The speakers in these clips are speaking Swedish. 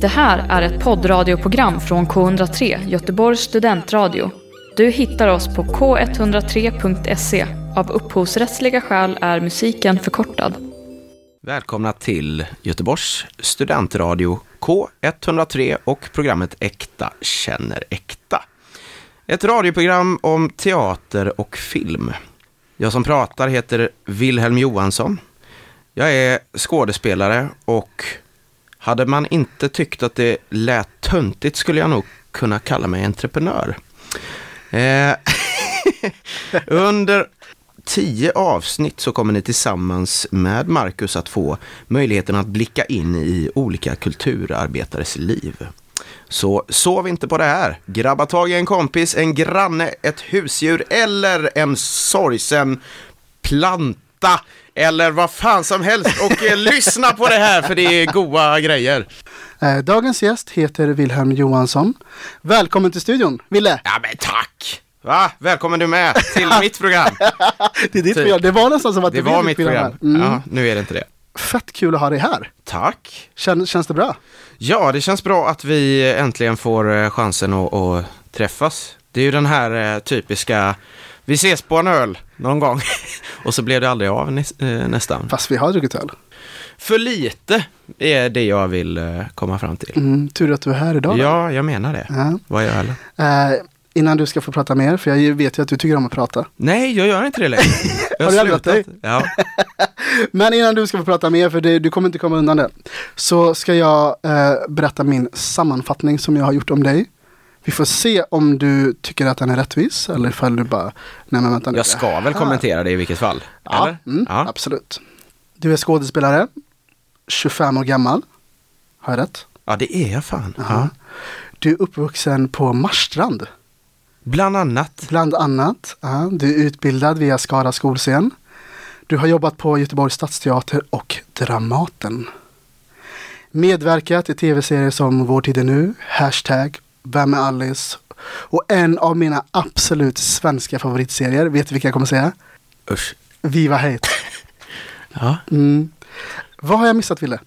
Det här är ett poddradioprogram från K103, Göteborgs studentradio. Du hittar oss på k103.se. Av upphovsrättsliga skäl är musiken förkortad. Välkomna till Göteborgs studentradio K103 och programmet Äkta känner äkta. Ett radioprogram om teater och film. Jag som pratar heter Wilhelm Johansson. Jag är skådespelare och hade man inte tyckt att det lät töntigt skulle jag nog kunna kalla mig entreprenör. Eh, under tio avsnitt så kommer ni tillsammans med Marcus att få möjligheten att blicka in i olika kulturarbetares liv. Så sov inte på det här. Grabba tag i en kompis, en granne, ett husdjur eller en sorgsen planta eller vad fan som helst och eh, lyssna på det här för det är goa grejer. Eh, Dagens gäst heter Wilhelm Johansson. Välkommen till studion, Ville! Ja men tack! Va? Välkommen du med till mitt program. Det är ditt Typ. program. Det var nästan som att Det blev var mitt program. Mm. Ja, nu är det inte det. Fett kul att ha dig här. Tack. Kän, känns det bra? Ja, det känns bra att vi äntligen får eh, chansen att, att träffas. Det är ju den här typiska, vi ses på en öl någon gång. Och så blev det aldrig av nä- eh, nästan. Fast vi har druckit öl. För lite är det jag vill eh, komma fram till. Mm, tur att du är här idag. då. Ja, jag menar det. Ja. Vad gör jag? Eh, innan du ska få prata mer, för jag vet ju att du tycker om att prata. Nej, jag gör inte det längre. Jag Har du ändrat dig? Ja. Men innan du ska få prata mer, för det, du kommer inte komma undan det, så ska jag eh, berätta min sammanfattning som jag har gjort om dig. Vi får se om du tycker att den är rättvis eller ifall du bara, nej men vänta nu. Jag ska väl här- kommentera det i vilket fall? Ja, mm, Ja. absolut. Du är skådespelare, 25 år gammal. Har jag rätt? ja, det är jag fan. Ja. Du är uppvuxen på Marstrand, Bland annat. bland annat. Ja, du är utbildad via Skara skolscen. Du har jobbat på Göteborgs stadsteater och Dramaten. Medverkat i tv-serier som Vår tid är nu, Hashtag, Vem är Alice och en av mina absolut svenska favoritserier, vet du vilka jag kommer säga? Usch. Viva Hate. Ja. Mm. Vad har jag missat, Ville?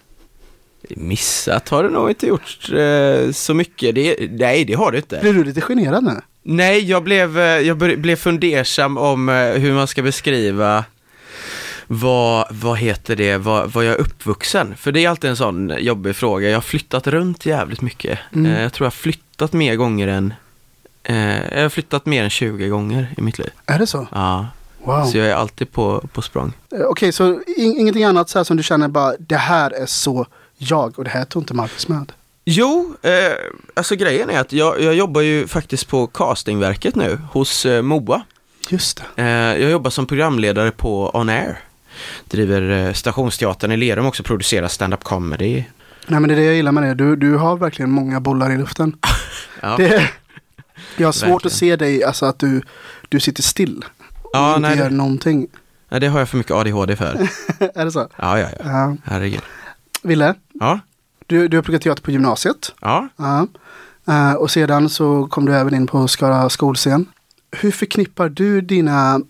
Missat har du nog inte gjort eh, så mycket. Det, nej, det har du inte. Blir du lite generad nu? Nej, jag blev, eh, jag blev fundersam om eh, hur man ska beskriva vad, vad heter det, vad, vad jag är uppvuxen. För det är alltid en sån jobbig fråga. Jag har flyttat runt jävligt mycket. Mm. Eh, jag tror jag har flyttat mer gånger än, eh, jag har flyttat mer än 20 gånger i mitt liv. Är det så? Ja, Wow. så jag är alltid på, på språng. Eh, Okej, så in, ingenting annat så här som du känner bara, det här är så jag och det här tog inte Marcus med. Jo, eh, alltså grejen är att jag, jag jobbar ju faktiskt på castingverket nu hos eh, Moa. Just det. Eh, jag jobbar som programledare på On Air. Driver eh, Stationsteatern i Lerum också, producerar stand-up comedy. Nej men det är det jag gillar med det, du, du har verkligen många bollar i luften. Ja, Det, jag har svårt Verkligen. att se dig, alltså att du, du sitter still. Och Ja, inte nej, gör det- någonting. Nej, det har jag för mycket ADHD för. är det så? Ja, ja, ja. Ja. Herregud. Ville, Ja, du, du har pluggat teater på gymnasiet. ja. Ja. Eh, och sedan så kom du även in på Skara skolscen. Hur förknippar du dina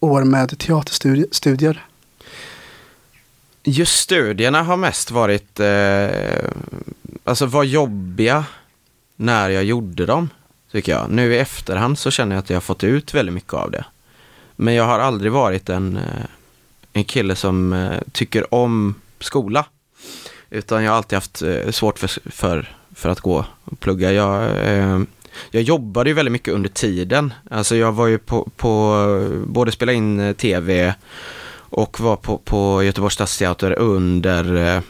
år med teaterstudier? Just studierna har mest varit, eh, alltså var jobbiga när jag gjorde dem, tycker jag. Nu i efterhand så känner jag att jag har fått ut väldigt mycket av det. Men jag har aldrig varit en, eh, en kille som eh, tycker om skola. Utan jag har alltid haft eh, svårt för, för, för att gå och plugga. Jag, eh, jag jobbade ju väldigt mycket under tiden. Alltså jag var ju på, på både spela in tv och var på, på Göteborgs stadsteater under, eh,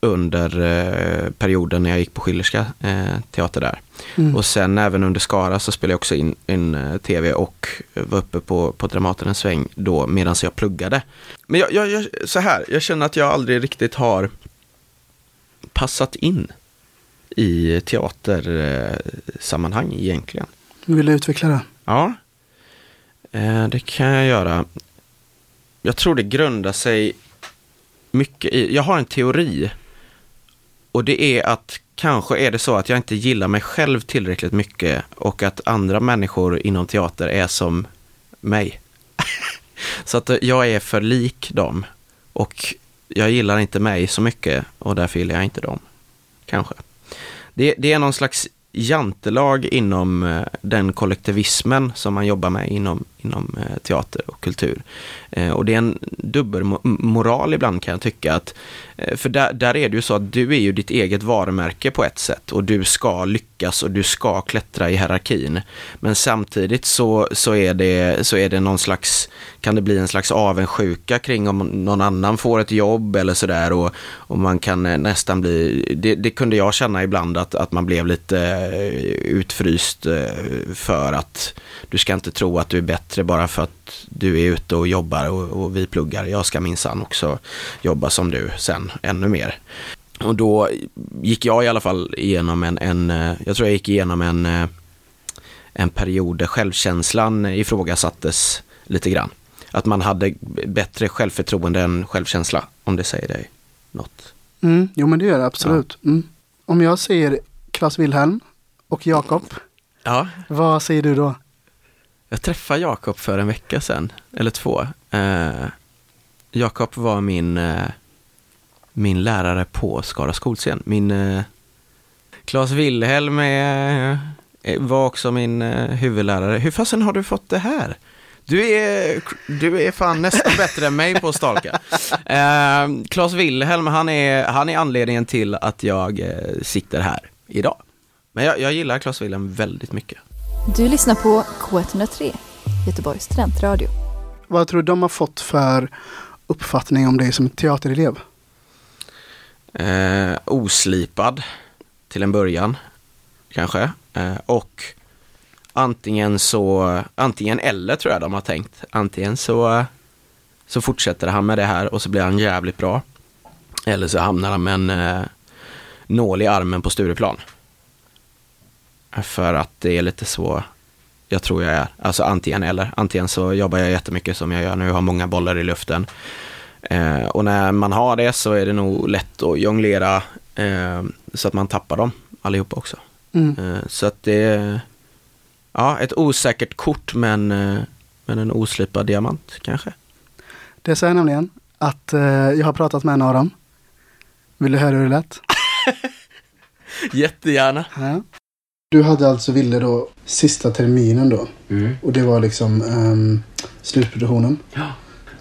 under eh, perioden när jag gick på Schillerska eh, teater där. Mm. Och sen även under Skara så spelade jag också in, in tv och var uppe på, på Dramaten en sväng då medan jag pluggade. Men jag, jag, jag, så här, jag känner att jag aldrig riktigt har passat in i teatersammanhang egentligen. Vill du utveckla det? Ja, det kan jag göra. Jag tror det grundar sig mycket i, jag har en teori och det är att kanske är det så att jag inte gillar mig själv tillräckligt mycket och att andra människor inom teater är som mig. så att jag är för lik dem och jag gillar inte mig så mycket och därför gillar jag inte dem. Kanske. det, det är någon slags jantelag inom eh, den kollektivismen som man jobbar med inom, inom eh, teater och kultur. Eh, och det är en dubbelmoral ibland kan jag tycka att, eh, för där, där är det ju så att du är ju ditt eget varumärke på ett sätt och du ska lyckas och du ska klättra i hierarkin. Men samtidigt så, så, är, det, så är det någon slags, kan det bli en slags avundsjuka kring om någon annan får ett jobb eller sådär och, och man kan nästan bli, det, det kunde jag känna ibland att, att man blev lite utfryst för att du ska inte tro att du är bättre bara för att du är ute och jobbar och, och vi pluggar. Jag ska minsann också jobba som du sen ännu mer. Och då gick jag i alla fall igenom en, en eh, jag tror jag gick igenom en, eh, en period där självkänslan ifrågasattes lite grann. Att man hade bättre självförtroende än självkänsla, om det säger dig något. Mm, jo men det gör det absolut. Ja. Mm. Om jag säger Claes Wilhelm och Jakob. Ja. Vad säger du då? Jag träffade Jakob för en vecka sedan, eller två. Eh, Jakob var min, eh, min lärare på Skara skolscen. Min eh, Claes Wilhelm är, eh, var också min eh, huvudlärare. Hur fasen har du fått det här? Du är, du är fan nästan bättre än mig på att stalka. Eh, Claes Wilhelm, han är, han är anledningen till att jag eh, sitter här idag. Men jag, jag gillar Claes Wilhelm väldigt mycket. Du lyssnar på K103, Göteborgs studentradio. Vad tror du de har fått för uppfattning om dig som teaterelev? Eh, oslipad till en början, kanske. Eh, och antingen så, antingen eller tror jag de har tänkt. Antingen så, så fortsätter han med det här och så blir han jävligt bra. Eller så hamnar han med en eh, nål i armen på Stureplan. För att det är lite så jag tror jag är. Alltså antingen eller. Antingen så jobbar jag jättemycket som jag gör nu, har många bollar i luften. Eh, och när man har det så är det nog lätt att jonglera eh, så att man tappar dem allihopa också. Mm. Eh, så att det är ja, ett osäkert kort men, eh, men en oslipad diamant kanske. Det säger nämligen att eh, jag har pratat med en av dem. Vill du höra hur det lät? Jättegärna. Ja. Du hade alltså Ville då sista terminen då. Mm. Och det var liksom um, slutproduktionen. Ja,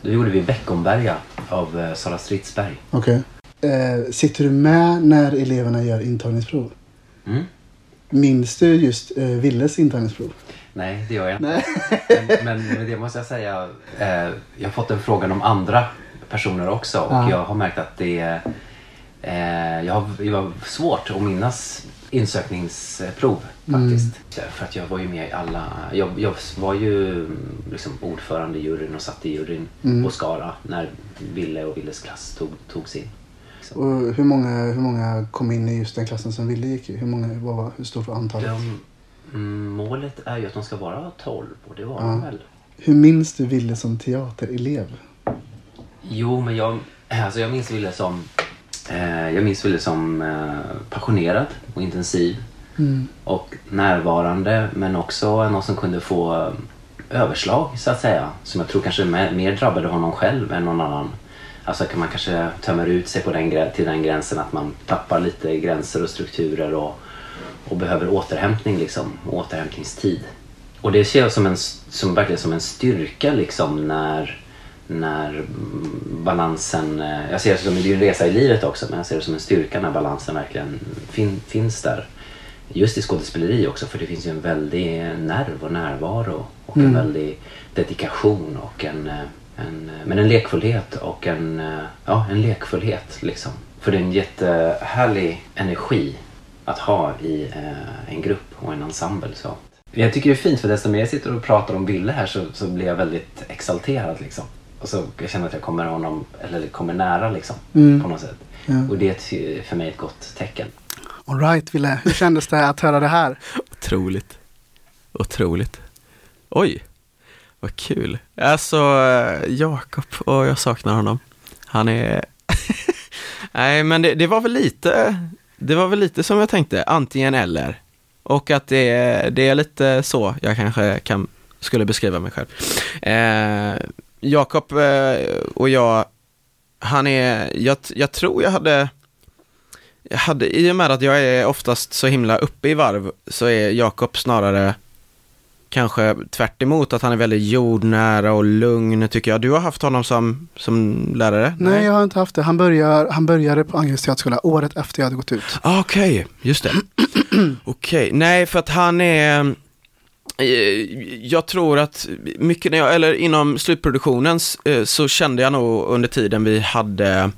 då gjorde vi Beckomberga av uh, Sara Stridsberg. Okej. Okay. Uh, eh, sitter du med när eleverna gör intagningsprov? Mm. Minns du just uh, Villes intagningsprov? Nej, det gör jag inte. men, men, men, det måste jag säga. Uh, jag har fått den frågan om andra personer också och ah. jag har märkt att det jag har, det var svårt att minnas insökningsprov faktiskt. Mm. För att jag var ju med i alla, jag, jag var ju liksom ordförande i juryn och satt i juryn mm. på Skara när Ville och Villes klass tog, togs in. Så. Och hur många, hur många kom in i just den klassen som Ville gick i? Hur, många, var, hur stort var antalet? De, mm, målet är ju att de ska vara 12 och det var ja. de väl. Hur minns du Ville som teaterelev? Jo, men jag, alltså jag minns Ville som Eh, jag minns Wille som eh, passionerad och intensiv. Mm. Och närvarande men också någon som kunde få eh, överslag så att säga. Som jag tror kanske mer drabbade honom själv än någon annan. Alltså att man kanske tömmer ut sig på den, till den gränsen att man tappar lite gränser och strukturer och, och behöver återhämtning liksom. Återhämtningstid. Och det ser jag som, en, som verkligen som en styrka liksom när när balansen, eh, jag ser det som en resa i livet också, men jag ser det som en styrka när balansen verkligen fin, finns där. Just i skådespeleri också, för det finns ju en väldig nerv och närvaro och mm. en väldig dedikation och en, eh, en, eh, men en lekfullhet och en, ja, en lekfullhet liksom. För det är en jättehärlig energi att ha i en grupp och en ensemble. Så. Jag tycker det är fint för desto mer jag sitter och pratar om Ville här så, så blir jag väldigt exalterad liksom. Och så jag känner att jag kommer honom, eller kommer nära liksom. Mm. På något sätt. Ja. Och det är för mig ett gott tecken. Alright Wille, hur kändes det att höra det här? Otroligt. Otroligt. Oj, vad kul. Alltså, Jakob, och jag saknar honom. Han är... Nej, men det, det, var väl lite, det var väl lite som jag tänkte, antingen eller. Och att det, det är lite så jag kanske kan, skulle beskriva mig själv. Eh, Jakob eh, och jag, han är, jag, jag tror jag hade, jag hade, i och med att jag är oftast så himla uppe i varv så är Jakob snarare kanske tvärt emot att han är väldigt jordnära och lugn tycker jag. Du har haft honom som, som lärare? Nej, jag har inte haft det. Han, börjar, han började på Angereds teaterskola året efter jag hade gått ut. Ah, Okej, just det. Okej, nej för att han är... Eh, jag tror att mycket när jag, eller inom slutproduktionen eh, så kände jag nog under tiden vi hade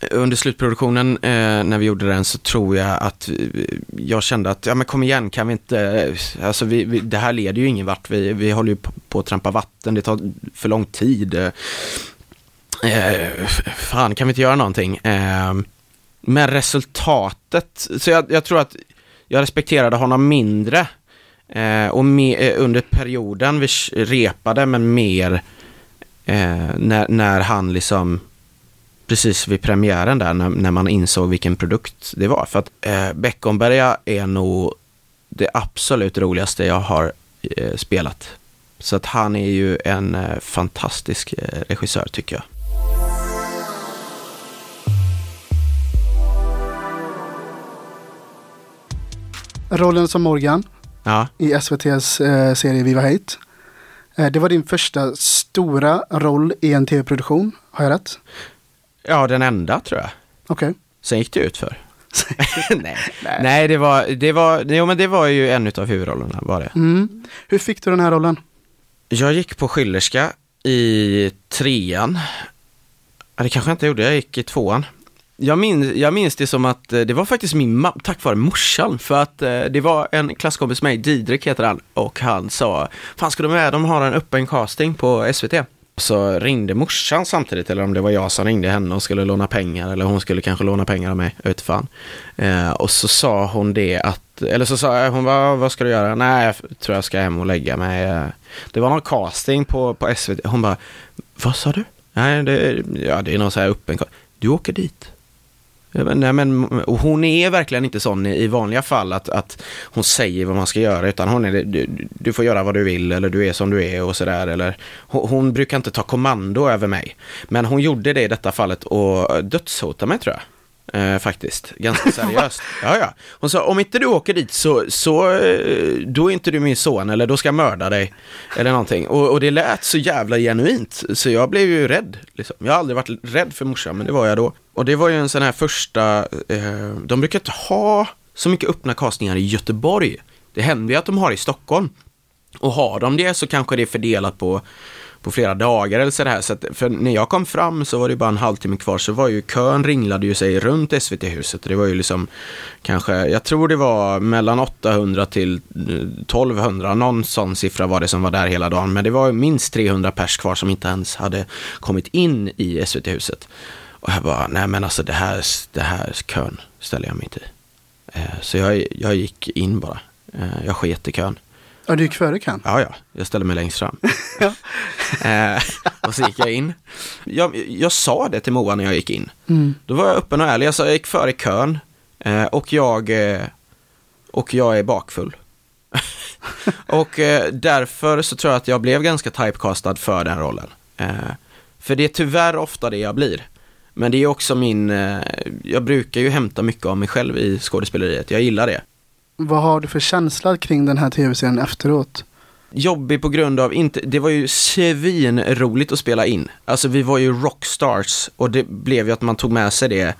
eh, under slutproduktionen när vi gjorde den så tror jag att jag kände att, ja men kom igen kan vi inte, alltså vi, vi, det här leder ju ingen vart, vi, vi håller ju på, att trampa vatten, det tar för lång tid. Eh, fan, kan vi inte göra någonting? Eh, men resultatet, så jag, jag tror att jag respekterade honom mindre eh, och me, eh, under perioden vi repade men mer eh, när, när han liksom precis vid premiären där när, när man insåg vilken produkt det var. För att eh, Beckomberga är nog det absolut roligaste jag har eh, spelat. Så att han är ju en eh, fantastisk eh, regissör tycker jag. Rollen som Morgan Ja, i SVTs eh, serie Viva Hate. Eh, det var din första stora roll i en tv-produktion, har jag rätt? ja den enda tror jag. Okej. Sen gick det ut för. Nej. Nej, det var, det var, jo, men det var ju en av huvudrollerna var det. Mm. Hur fick du den här rollen? Jag gick på Schillerska i trean. Ja, det kanske jag inte gjorde, jag gick i tvåan. Jag minns, jag minns det som att eh, det var faktiskt min mamma, tack vare morsan, för att eh, det var en klasskompis med mig, Didrik heter han, och han sa, fan ska du med, de har en öppen casting på SVT. Så ringde morsan samtidigt, eller om det var jag som ringde henne och skulle låna pengar, eller hon skulle kanske låna pengar av mig, jag vet fan. Eh, och så sa hon det att, eller så sa jag, hon bara, vad ska du göra? Nej, jag tror jag ska hem och lägga mig. Eh, det var någon casting på, på SVT, hon bara, vad sa du? Nej, det, ja, det är någon så här öppen casting. Du åker dit. Nej, men, och hon är verkligen inte sån i, i vanliga fall att, att hon säger vad man ska göra utan hon är du, du får göra vad du vill eller du är som du är och sådär. Hon, hon brukar inte ta kommando över mig. Men hon gjorde det i detta fallet och dödshotade mig tror jag. Eh, faktiskt, ganska seriöst. ja, ja. Hon sa, om inte du åker dit så, så eh, då är inte du min son eller då ska jag mörda dig. Eller någonting. Och, och det lät så jävla genuint. Så jag blev ju rädd. Liksom. Jag har aldrig varit rädd för morsan, men det var jag då. Och det var ju en sån här första, eh, de brukar inte ha så mycket öppna castningar i Göteborg. Det händer ju att de har i Stockholm. Och har de det så kanske det är fördelat på, på flera dagar eller sådär. Så att, för när jag kom fram så var det bara en halvtimme kvar så var ju kön ringlade ju sig runt SVT-huset. Det var ju liksom kanske, jag tror det var mellan 800 till eh, 1200, någon sån siffra var det som var där hela dagen. Men det var minst 300 pers kvar som inte ens hade kommit in i SVT-huset. Och jag bara, nej men alltså det här, det här kön ställer jag mig inte i. Eh, Så jag, jag gick in bara. Eh, Jag sket i kön. Ja, du gick före kan. Ja, ja, jag ställde mig längst fram. eh, och så gick jag in. Jag, jag sa det till Moa när jag gick in. Mm. Då var jag öppen och ärlig. Jag sa jag gick före kön och, jag, och jag är bakfull. och därför så tror jag att jag blev ganska typecastad för den rollen. För det är tyvärr ofta det jag blir. Men det är också min, eh, jag brukar ju hämta mycket av mig själv i skådespeleriet. Jag gillar det. Vad har du för känsla kring den här tv-serien efteråt? jobbig på grund av, inte, det var ju svinroligt att spela in. Alltså vi var ju rockstars och det blev ju att man tog med sig det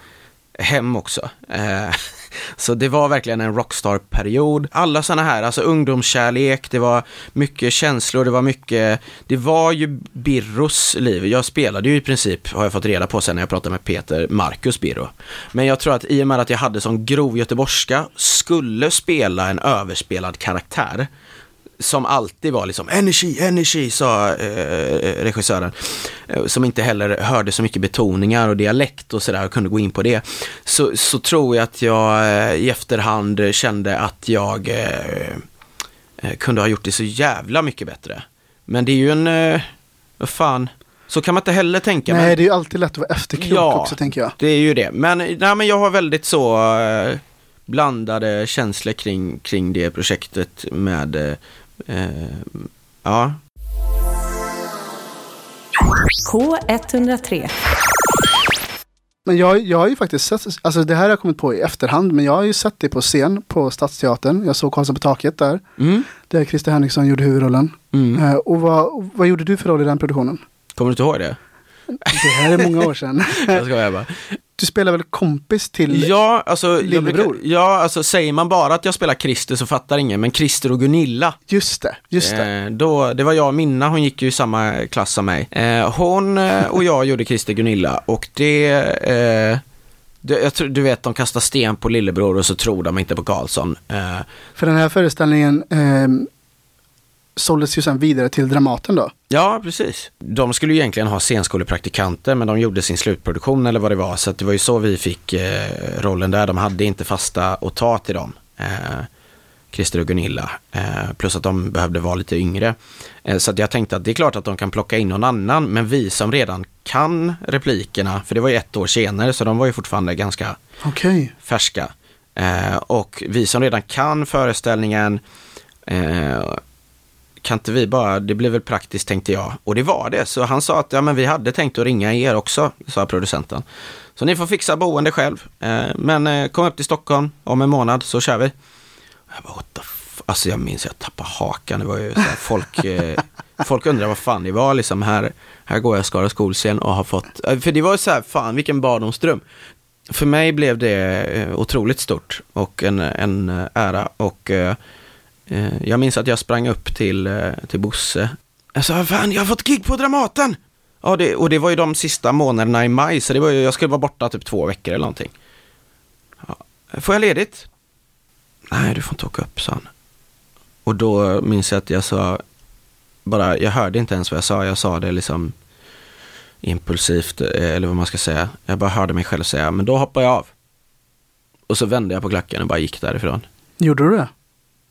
hem också. Eh, så det var verkligen en rockstar-period. Alla sådana här, alltså ungdomskärlek, det var mycket känslor, det var mycket, det var ju Birros liv. Jag spelade ju i princip, har jag fått reda på sen när jag pratade med Peter, Marcus Birro. Men jag tror att i och med att jag hade som grov göteborgska, skulle spela en överspelad karaktär som alltid var liksom energi, energi, sa eh, regissören. Eh, som inte heller hörde så mycket betoningar och dialekt och sådär och kunde gå in på det. Så, så tror jag att jag eh, i efterhand kände att jag eh, eh, kunde ha gjort det så jävla mycket bättre. Men det är ju en, eh, vad fan, så kan man inte heller tänka. Nej, men, det är ju alltid lätt att vara efterklok Ja. också tänker jag. det är ju det. Men, nej, men jag har väldigt så eh, blandade känslor kring, kring det projektet med, eh, eh, ja, K103. Men jag, jag har ju faktiskt sett, alltså det här har jag kommit på i efterhand, men jag har ju sett det på scen på Stadsteatern. Jag såg Karlsson på taket där, Mm. där Christer Henriksson gjorde huvudrollen. Mm. Eh, och vad, vad gjorde du för roll i den produktionen? Kommer du inte ihåg det? Det här är många år sedan. Jag skojar bara. Du spelar väl kompis till... Ja, alltså, Lillebror. brukar- ja, alltså säger man bara att jag spelar Christer så fattar ingen, men Christer och Gunilla, Just det, just det. eh, då, det var jag och Minna, hon gick ju i samma klass som mig. Eh, hon eh, och jag gjorde Christer Gunilla och det, eh, det jag tror, du vet, de kastar sten på lillebror och så tror de inte på Karlsson. Eh, För den här föreställningen eh, såldes ju sen vidare till Dramaten då. Ja, precis. De skulle ju egentligen ha scenskolepraktikanter men de gjorde sin slutproduktion eller vad det var. Så att det var ju så vi fick eh, rollen där. De hade inte fasta att ta till dem. Eh, Christer och Gunilla. Eh, plus att de behövde vara lite yngre. Eh, så jag tänkte att det är klart att de kan plocka in någon annan. Men vi som redan kan replikerna, för det var ju ett år senare så de var ju fortfarande ganska Okej. färska. Eh, och vi som redan kan föreställningen, eh, kan inte vi bara, det blir väl praktiskt tänkte jag. Och det var det. Så han sa att ja, men vi hade tänkt att ringa er också, sa producenten. Så ni får fixa boende själv. Eh, men eh, kom upp till Stockholm om en månad så kör vi. Jag bara, what the f-? Alltså jag minns jag tappade hakan. Det var ju så här, folk, eh, folk undrade vad fan det var liksom. Här, här går jag Skara skolscen och har fått, eh, för det var ju så här, fan vilken barndomsdröm. För mig blev det eh, otroligt stort och en, en eh, ära. Och eh, Eh, jag minns att jag sprang upp till, eh, till Bosse. Jag sa, fan jag har fått gig på Dramaten! Ja, det, och det var ju de sista månaderna i maj, så det var ju, jag skulle vara borta typ två veckor eller någonting. Ja, får jag ledigt? Nej, du får inte åka upp, sa han. Och då minns jag att jag sa, bara, jag hörde inte ens vad jag sa, jag sa det liksom impulsivt, eh, eller vad man ska säga. Jag bara hörde mig själv säga, men då hoppar jag av. Och så vände jag på klacken och bara gick därifrån. Gjorde du det?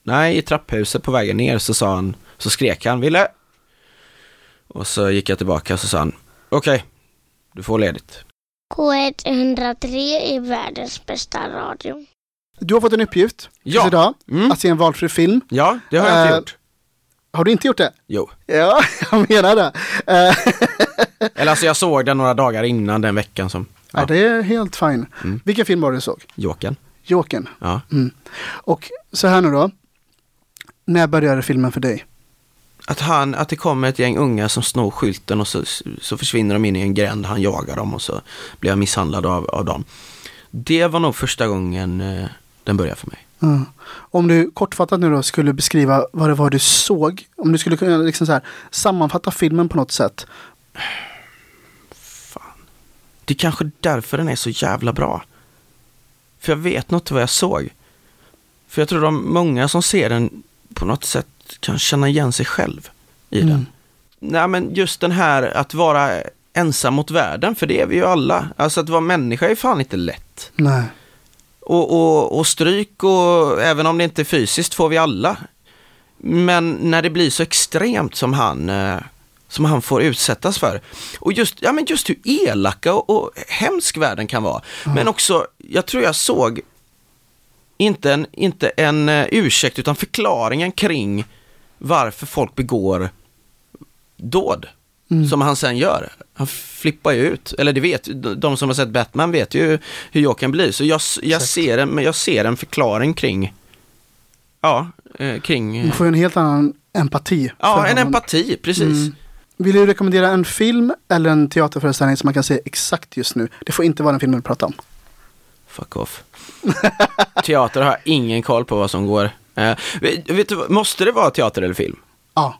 Nej, i trapphuset på vägen ner så sa han, så skrek han, Ville! Och så gick jag tillbaka och så sa han, okej, du får ledigt. K103 är världens bästa radio. Du har fått en uppgift Ja. idag, Mm. att se en valfri film. Ja, det har jag inte Eh, gjort. Har du inte gjort det? Jo. Ja, jag menar det. Eh, Eller alltså jag såg den några dagar innan den veckan som, ja. ja, det är helt fine. Mm. Vilken film var det du såg? Jokern. Jokern. Ja. Mm. Och så här nu då. När började filmen för dig? Att, han, att det kommer ett gäng unga som snor skylten och så, så försvinner de in i en gränd, han jagar dem och så blir jag misshandlad av, av dem. Det var nog första gången eh, den började för mig. Mm. Om du kortfattat nu då skulle beskriva vad det var du såg. Om du skulle kunna liksom så här, sammanfatta filmen på något sätt. Det är kanske därför den är så jävla bra. För jag vet inte vad jag såg. För jag tror de många som ser den på något sätt kan känna igen sig själv i Mm. den. Nej men just den här att vara ensam mot världen, för det är vi ju alla. Alltså att vara människa är fan inte lätt. Nej. Och, och, och stryk och även om det inte är fysiskt får vi alla. Men när det blir så extremt som han, eh, som han får utsättas för. Och just, ja, men just hur elaka och, och hemsk världen kan vara. Men också, jag tror jag såg inte en, inte en eh, ursäkt utan förklaringen kring varför folk begår dåd. Som han sen gör. Han flippar ju ut. Eller det vet de som har sett Batman vet ju hur Jokern blir. Så jag, jag, ser, en, jag ser en förklaring kring, ja, eh, kring, Du får ju en helt annan empati. ja, en honom. empati, precis. Mm. Vill du rekommendera en film eller en teaterföreställning som man kan se exakt just nu? Det får inte vara den filmen du pratar om. Fuck off. Teater har jag ingen koll på vad som går. Eh, vet, du, måste det vara teater eller film? Ja.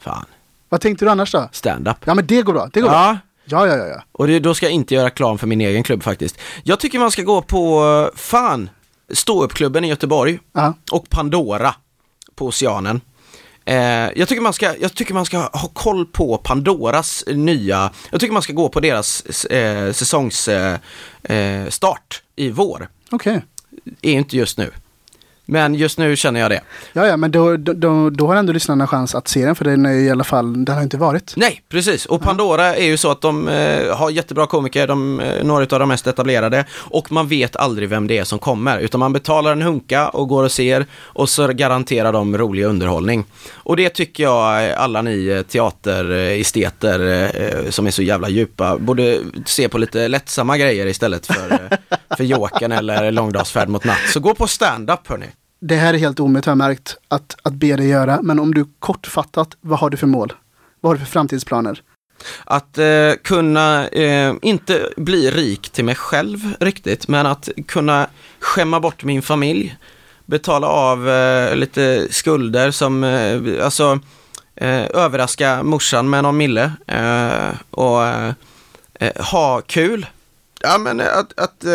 Fan, Vad tänkte du annars då? stand-up. Ja men det går bra. Det går bra. Ja, Ja, ja, ja. ja. och det, då ska jag inte göra reklam för min egen klubb faktiskt. Jag tycker man ska gå på, fan, Ståuppklubben i Göteborg ja. och Pandora på Oceanen. Eh, jag, tycker man ska, jag tycker man ska ha koll på Pandoras nya, jag tycker man ska gå på deras eh, säsongsstart eh, start i vår. Okej. Är inte just nu. Men just nu känner jag det. Ja, ja, men då, då- då, har ändå lyssnarna chans att se den för den är i alla fall, den har inte varit. Nej, precis. Och Pandora är ju så att de eh, har jättebra komiker, de, eh, några av de mest etablerade. Och man vet aldrig vem det är som kommer, utan man betalar en hunka och går och ser och så garanterar de rolig underhållning. Och det tycker jag eh, alla ni eh, teateresteter eh, som är så jävla djupa borde se på lite lättsamma grejer istället för, för Jokern eller Långdagsfärd mot natt. Så gå på stand-up hörni. Det här är helt omöjligt har jag märkt att, att be dig göra. Men om du kortfattat, vad har du för mål? Vad har du för framtidsplaner? Att eh, kunna, eh, inte bli rik till mig själv riktigt, men att kunna skämma bort min familj. Betala av eh, lite skulder som, eh, alltså eh, överraska morsan med någon mille eh, och eh, eh ha kul. Ja men eh, att, att eh,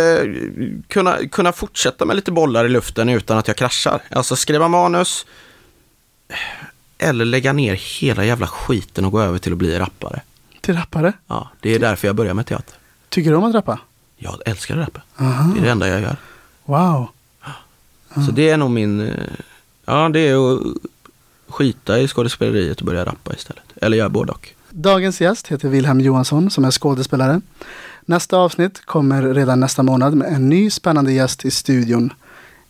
kunna, kunna fortsätta med lite bollar i luften utan att jag kraschar. Alltså skriva manus eller lägga ner hela jävla skiten och gå över till att bli rappare. Till rappare? Ja, det är därför jag börjar med teater. Tycker du om att rappa? Jag älskar att rappa. Aha. Det är det enda jag gör. Wow. Så det är nog min, eh, ja det är att skita i skådespeleriet och börja rappa istället. Eller göra både och. Dagens gäst heter Wilhelm Johansson som är skådespelare. Nästa avsnitt kommer redan nästa månad med en ny spännande gäst i studion.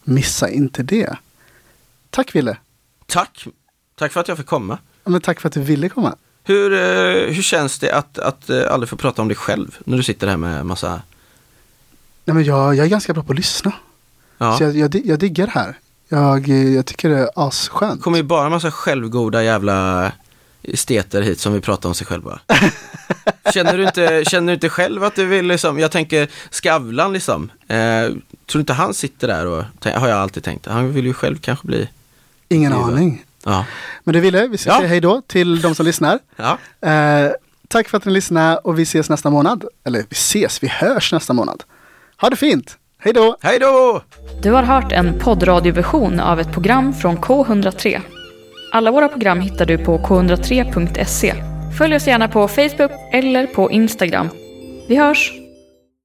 Missa inte det. Tack Ville. Tack! Tack för att jag fick komma. Ja, Men tack för att du ville komma. Hur, eh, hur känns det att, att eh, aldrig få prata om dig själv när du sitter här med massa, Nej, men jag, jag är ganska bra på att lyssna. ja. Så jag, jag, jag diggar det här. Jag, eh, jag tycker det är asskönt. Det kommer ju bara massa självgoda jävla esteter hit som vill prata om sig själva. Känner du inte, känner du inte själv att du vill liksom, jag tänker Skavlan liksom. Eh, tror du inte han sitter där och, har jag alltid tänkt, han vill ju själv kanske bli, Ingen bra. aning. ja. Men det ville, vi ska Ja. säga hej då till de som lyssnar. Ja, Eh, tack för att ni lyssnade och vi ses nästa månad. Eller vi ses, vi hörs nästa månad. Ha det fint! Hej då! hej då! Du har hört en poddradioversion av ett program från K103. Alla våra program hittar du på k103.se. Följ oss gärna på Facebook eller på Instagram. Vi hörs!